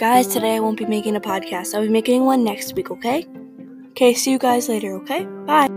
Guys, today I won't be making a podcast. I'll be making one next week, okay? Okay, see you guys later, okay? Bye.